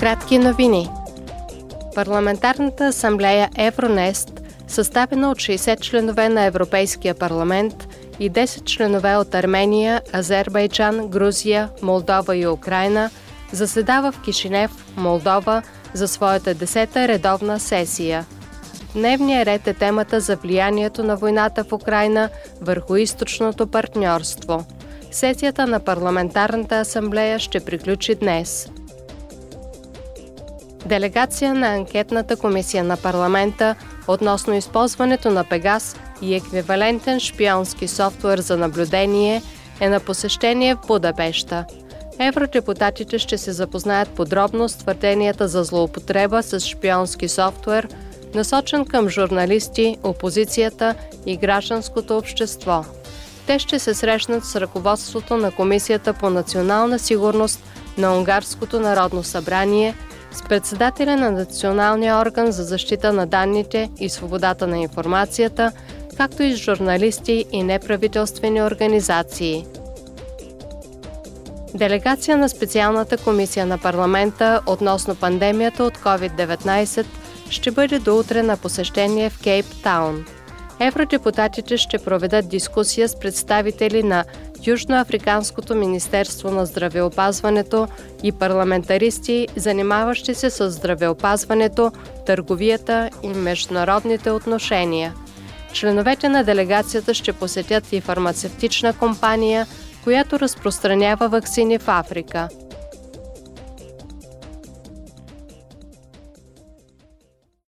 Кратки новини. Парламентарната асамблея Евронест, съставена от 60 членове на Европейския парламент и 10 членове от Армения, Азербайджан, Грузия, Молдова и Украина, заседава в Кишинев, Молдова, за своята десета редовна сесия. Дневният ред е темата за влиянието на войната в Украина върху източното партньорство. Сесията на Парламентарната асамблея ще приключи днес. Делегация на анкетната комисия на парламента относно използването на Пегас и еквивалентен шпионски софтуер за наблюдение е на посещение в Будапешта. Евродепутатите ще се запознаят подробно с твърденията за злоупотреба с шпионски софтуер, насочен към журналисти, опозицията и гражданското общество. Те ще се срещнат с ръководството на Комисията по национална сигурност на Унгарското народно събрание – с председателя на Националния орган за защита на данните и свободата на информацията, както и с журналисти и неправителствени организации. Делегация на специалната комисия на парламента относно пандемията от COVID-19 ще бъде до утре на посещение в Кейп Таун. Евродепутатите ще проведат дискусия с представители на Южноафриканското Министерство на здравеопазването и парламентаристи, занимаващи се с здравеопазването, търговията и международните отношения. Членовете на делегацията ще посетят и фармацевтична компания, която разпространява вакцини в Африка –